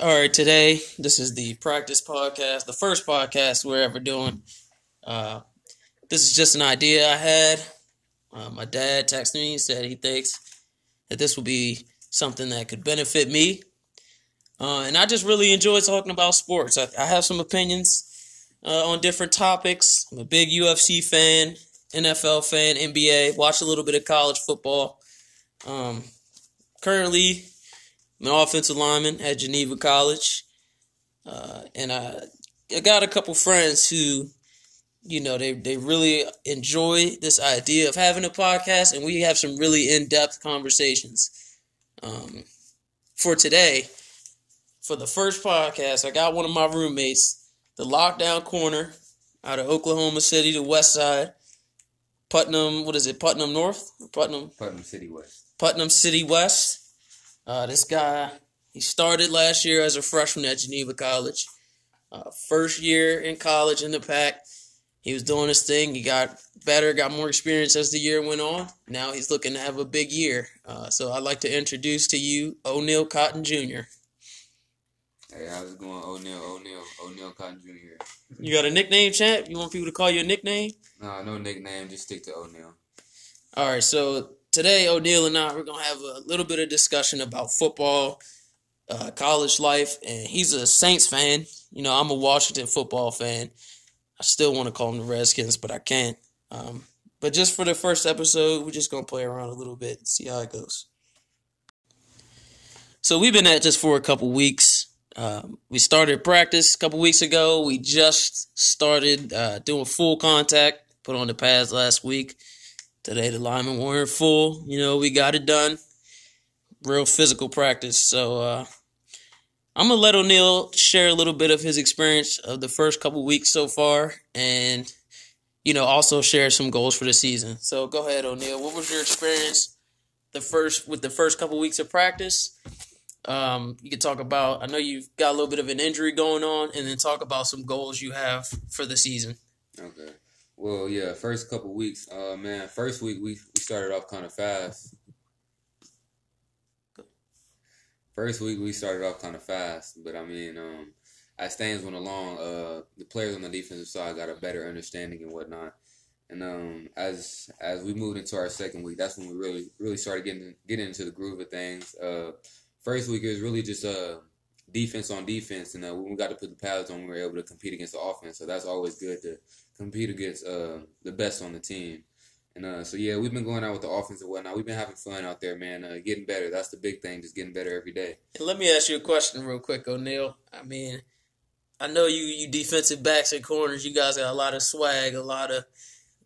All right, today this is the practice podcast, the first podcast we're ever doing. Uh, this is just an idea I had. Uh, my dad texted me, and said he thinks that this will be something that could benefit me. Uh, and I just really enjoy talking about sports. I, I have some opinions uh, on different topics. I'm a big UFC fan, NFL fan, NBA, watch a little bit of college football. Um, currently, I'm an offensive lineman at Geneva College. Uh, and I, I got a couple friends who, you know, they, they really enjoy this idea of having a podcast, and we have some really in depth conversations. Um, for today, for the first podcast, I got one of my roommates, the lockdown corner out of Oklahoma City, the west side. Putnam, what is it? Putnam North? Putnam Putnam City West. Putnam City West. Uh, this guy, he started last year as a freshman at Geneva College. Uh, first year in college in the pack. He was doing his thing. He got better, got more experience as the year went on. Now he's looking to have a big year. Uh, so I'd like to introduce to you O'Neal Cotton Jr. Hey, how's it going, O'Neal? O'Neal, O'Neal Cotton Jr. You got a nickname, champ? You want people to call you a nickname? No, no nickname. Just stick to O'Neal. All right, so today O'Neal and I we're gonna have a little bit of discussion about football, uh, college life, and he's a Saints fan. You know, I'm a Washington football fan. I still want to call them the Redskins, but I can't. Um, but just for the first episode, we're just gonna play around a little bit and see how it goes. So we've been at this for a couple weeks. Um, we started practice a couple weeks ago. We just started uh, doing full contact. Put on the pads last week. Today the linemen weren't full. You know, we got it done. Real physical practice. So uh, I'm gonna let O'Neal share a little bit of his experience of the first couple weeks so far, and you know, also share some goals for the season. So go ahead, O'Neal. What was your experience the first with the first couple weeks of practice? Um, you could talk about. I know you've got a little bit of an injury going on, and then talk about some goals you have for the season. Okay. Well, yeah. First couple weeks, uh, man. First week we we started off kind of fast. First week we started off kind of fast, but I mean, um, as things went along, uh, the players on the defensive side got a better understanding and whatnot. And um, as as we moved into our second week, that's when we really really started getting getting into the groove of things. Uh, first week it was really just uh defense on defense, and uh, when we got to put the pads on, we were able to compete against the offense. So that's always good to compete against uh the best on the team. And uh, so yeah, we've been going out with the offense and whatnot. We've been having fun out there, man. Uh, getting better. That's the big thing. Just getting better every day. And let me ask you a question real quick, O'Neal. I mean, I know you you defensive backs and corners. You guys got a lot of swag, a lot of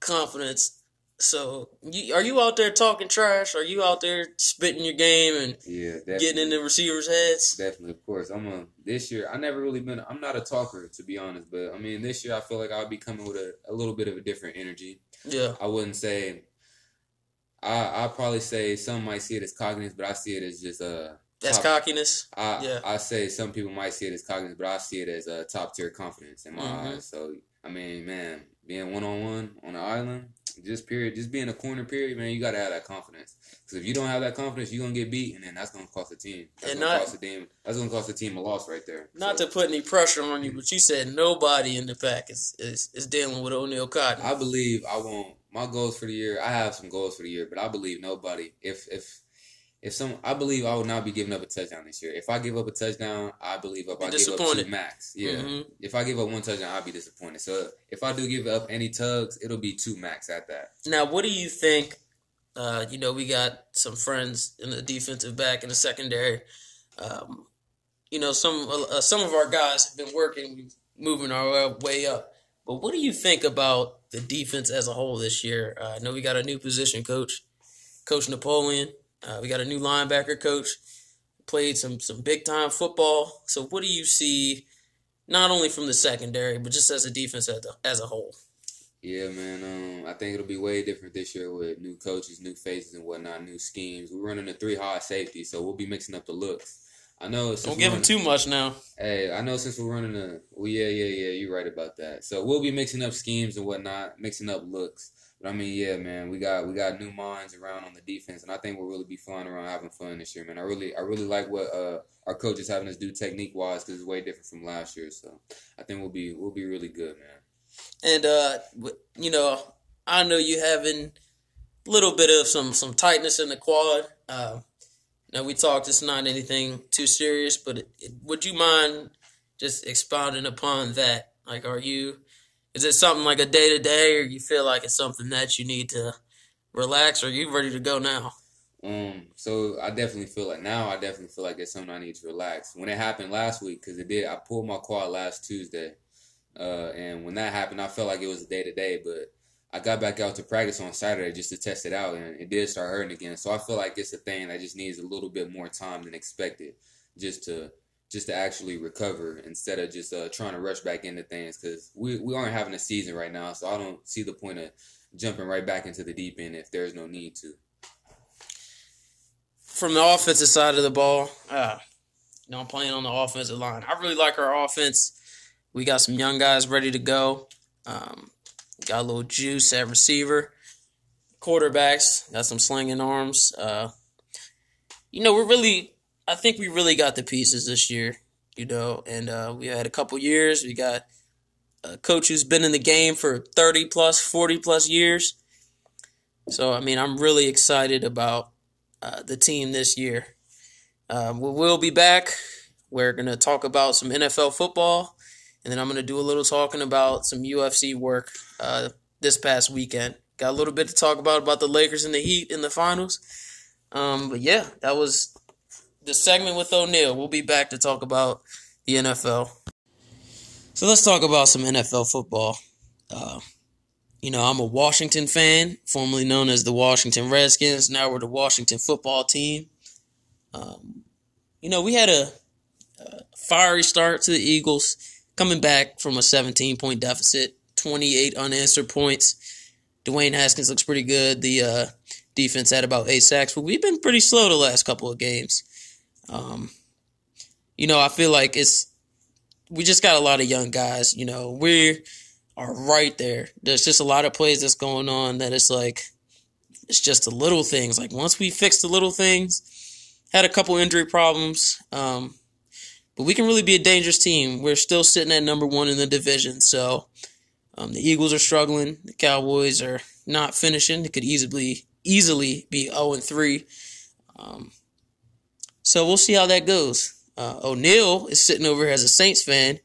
confidence. So, you, are you out there talking trash? Are you out there spitting your game and Yeah, getting in the receivers' heads? Definitely, of course. I'm a this year. I never really been. I'm not a talker to be honest, but I mean, this year I feel like I'll be coming with a, a little bit of a different energy. Yeah, I wouldn't say. I I probably say some might see it as cockiness, but I see it as just uh that's top- cockiness. I Yeah. I say some people might see it as cockiness, but I see it as a top tier confidence in my Mhm. eyes. So I mean, man, being one on one on the island, just period, just being a corner period, man, you gotta have that confidence. Because if you don't have that confidence, you're gonna get beat, and then that's gonna cost the team. That's And gonna not- cost the team. That's gonna cost the team a loss right there. Not So, to put any pressure on you, but you said nobody in the pack is is, is dealing with O'Neal Cotton. I believe I won't. My goals for the year. I have some goals for the year, but I believe nobody. If if if some, I believe I will not be giving up a touchdown this year. If I give up a touchdown, I believe if Be I give up two max. Yeah. Mhm. If I give up one touchdown, I'll be disappointed. So if I do give up any tugs, it'll be two max at that. Now, what do you think? Uh, you know, we got some friends in the defensive back in the secondary. Um, you know, some uh, some of our guys have been working, moving our way up. But what do you think about the defense as a whole this year? Uh, I know we got a new position coach, Coach Napoleon. Uh, we got a new linebacker coach. Played some some big time football. So, what do you see? Not only from the secondary, but just as a defense as a, as a whole. Yeah, man. Um, I think it'll be way different this year with new coaches, new faces, and whatnot, new schemes. We're running a three high safety, so we'll be mixing up the looks. I know. Don't give them too much now. Hey, I know since we're running a well, yeah, yeah, yeah, you're right about that. So we'll be mixing up schemes and whatnot, mixing up looks. But I mean, yeah, man, we got we got new minds around on the defense, and I think we'll really be flying around having fun this year, man. I really I really like what uh, our coach is having us do technique wise because it's way different from last year. So I think we'll be we'll be really good, man. And uh, you know, I know you having a little bit of some some tightness in the quad. Uh, now we talked. It's not anything too serious, but it, it, would you mind just expounding upon that? Like, are you is it something like a day to day, or you feel like it's something that you need to relax, or you ready to go now? Um, so I definitely feel like now I definitely feel like it's something I need to relax. When it happened last week, because it did, I pulled my quad last Tuesday, uh, and when that happened, I felt like it was a day to day, but I got back out to practice on Saturday just to test it out, and it did start hurting again. So I feel like it's a thing that just needs a little bit more time than expected, just to just to actually recover instead of just uh, trying to rush back into things because we, we aren't having a season right now. So I don't see the point of jumping right back into the deep end if there's no need to. From the offensive side of the ball, uh, you know, I'm playing on the offensive line. I really like our offense. We got some young guys ready to go. Um, got a little juice at receiver. Quarterbacks got some slinging arms. Uh, you know, we're really I think we really got the pieces this year, you know, and uh, we had a couple years. We got a coach who's been in the game for 30 plus, 40 plus years. So, I mean, I'm really excited about uh, the team this year. Um, we will be back. We're going to talk about some NFL football, and then I'm going to do a little talking about some UFC work uh, this past weekend. Got a little bit to talk about about the Lakers and the Heat in the finals. Um, but yeah, that was the segment with O'Neal. We'll be back to talk about the NFL. So let's talk about some NFL football. Uh, you know, I'm a Washington fan, formerly known as the Washington Redskins. Now we're the Washington football team. Um, you know, we had a, a fiery start to the Eagles, coming back from a 17 point deficit, 28 unanswered points. Dwayne Haskins looks pretty good. The uh, defense had about eight sacks, but we've been pretty slow the last couple of games. Um, you know, I feel like it's we just got a lot of young guys. You know, we are right there. There's just a lot of plays that's going on that it's like it's just the little things. Like once we fix the little things, had a couple injury problems, um, but we can really be a dangerous team. We're still sitting at number one in the division, so um, the Eagles are struggling. The Cowboys are not finishing. It could easily easily be zero oh and three. Um, so we'll see how that goes. Uh, O'Neal is sitting over here as a Saints fan,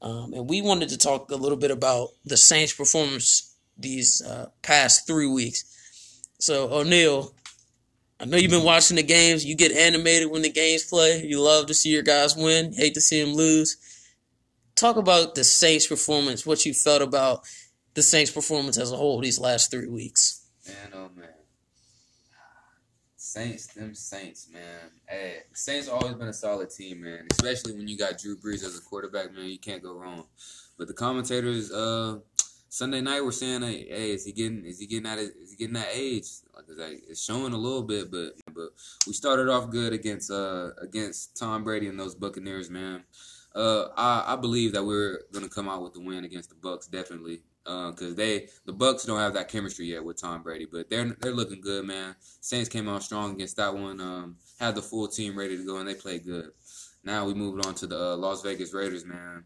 um, and we wanted to talk a little bit about the Saints' performance these uh, past three weeks. So O'Neal, I know you've been watching the games. You get animated when the games play. You love to see your guys win. Hate to see them lose. Talk about the Saints' performance. What you felt about the Saints' performance as a whole these last three weeks. Man, oh man. Saints, them Saints, man. Hey, Saints always been a solid team, man. Especially when you got Drew Brees as a quarterback, man. You can't go wrong. But the commentators, uh, Sunday night were saying, "Hey, is he getting? Is he getting that? Is he getting that age? Like, it's showing a little bit, but but we started off good against uh against Tom Brady and those Buccaneers, man. Uh, I I believe that we're gonna come out with the win against the Bucks, definitely because uh, they the Bucks don't have that chemistry yet with Tom Brady, but they're they're looking good, man. Saints came out strong against that one. Um, had the full team ready to go, and they played good. Now we moved on to the uh, Las Vegas Raiders, man.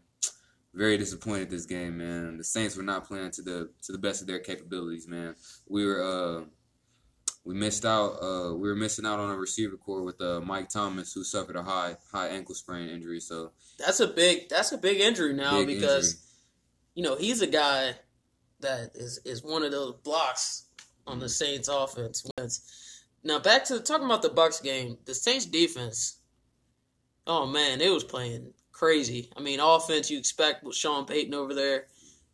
Very disappointed this game, man. The Saints were not playing to the to the best of their capabilities, man. We were uh, we missed out. Uh, we were missing out on a receiver corps with uh, Mike Thomas, who suffered a high high ankle sprain injury. So that's a big that's a big injury now big because injury. you know he's a guy that is is one of those blocks on the Saints offense. Now back to talking about the Bucks game, the Saints defense. Oh man, it was playing crazy. I mean, offense you expect with Sean Payton over there,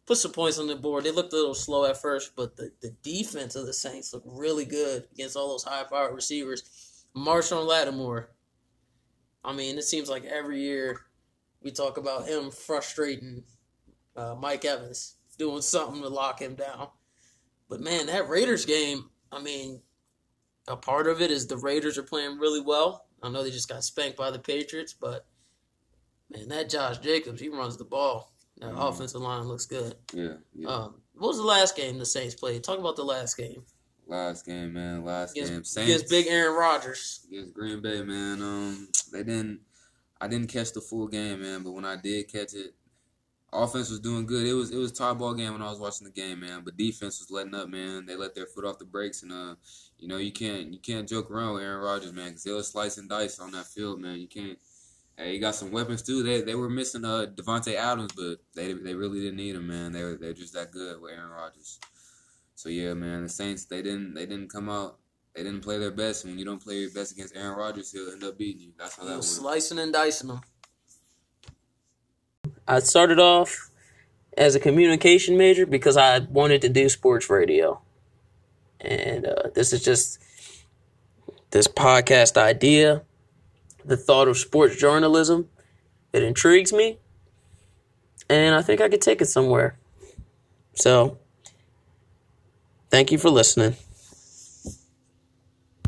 put some points on the board. They looked a little slow at first, but the, the defense of the Saints looked really good against all those high powered receivers. Marshon Lattimore. I mean, it seems like every year we talk about him frustrating uh, Mike Evans doing something to lock him down. But man, that Raiders game, I mean, a part of it is the Raiders are playing really well. I know they just got spanked by the Patriots, but man, that Josh Jacobs, he runs the ball. That mm-hmm. offensive line looks good. Yeah. yeah. Um, What was the last game the Saints played? Talk about the last game. Last game, man. Last Against, game. Saints against Big Aaron Rodgers. against Green Bay, man. Um, they didn't. I didn't catch the full game, man. But when I did catch it, offense was doing good. It was it was tie ball game when I was watching the game, man. But defense was letting up, man. They let their foot off the brakes, and uh, you know you can't you can't joke around with Aaron Rodgers, man, because they'll slice and dice on that field, man. You can't. Hey, he got some weapons too. They they were missing uh Davante Adams, but they they really didn't need him, man. They were they're just that good with Aaron Rodgers. So yeah, man, the Saints they didn't they didn't come out. They didn't play their best. When you don't play your best against Aaron Rodgers, he'll end up beating you. That's how that was slicing and dicing them. I started off as a communication major because I wanted to do sports radio. And uh, this is just this podcast idea, the thought of sports journalism. It intrigues me. And I think I could take it somewhere. So, thank you for listening.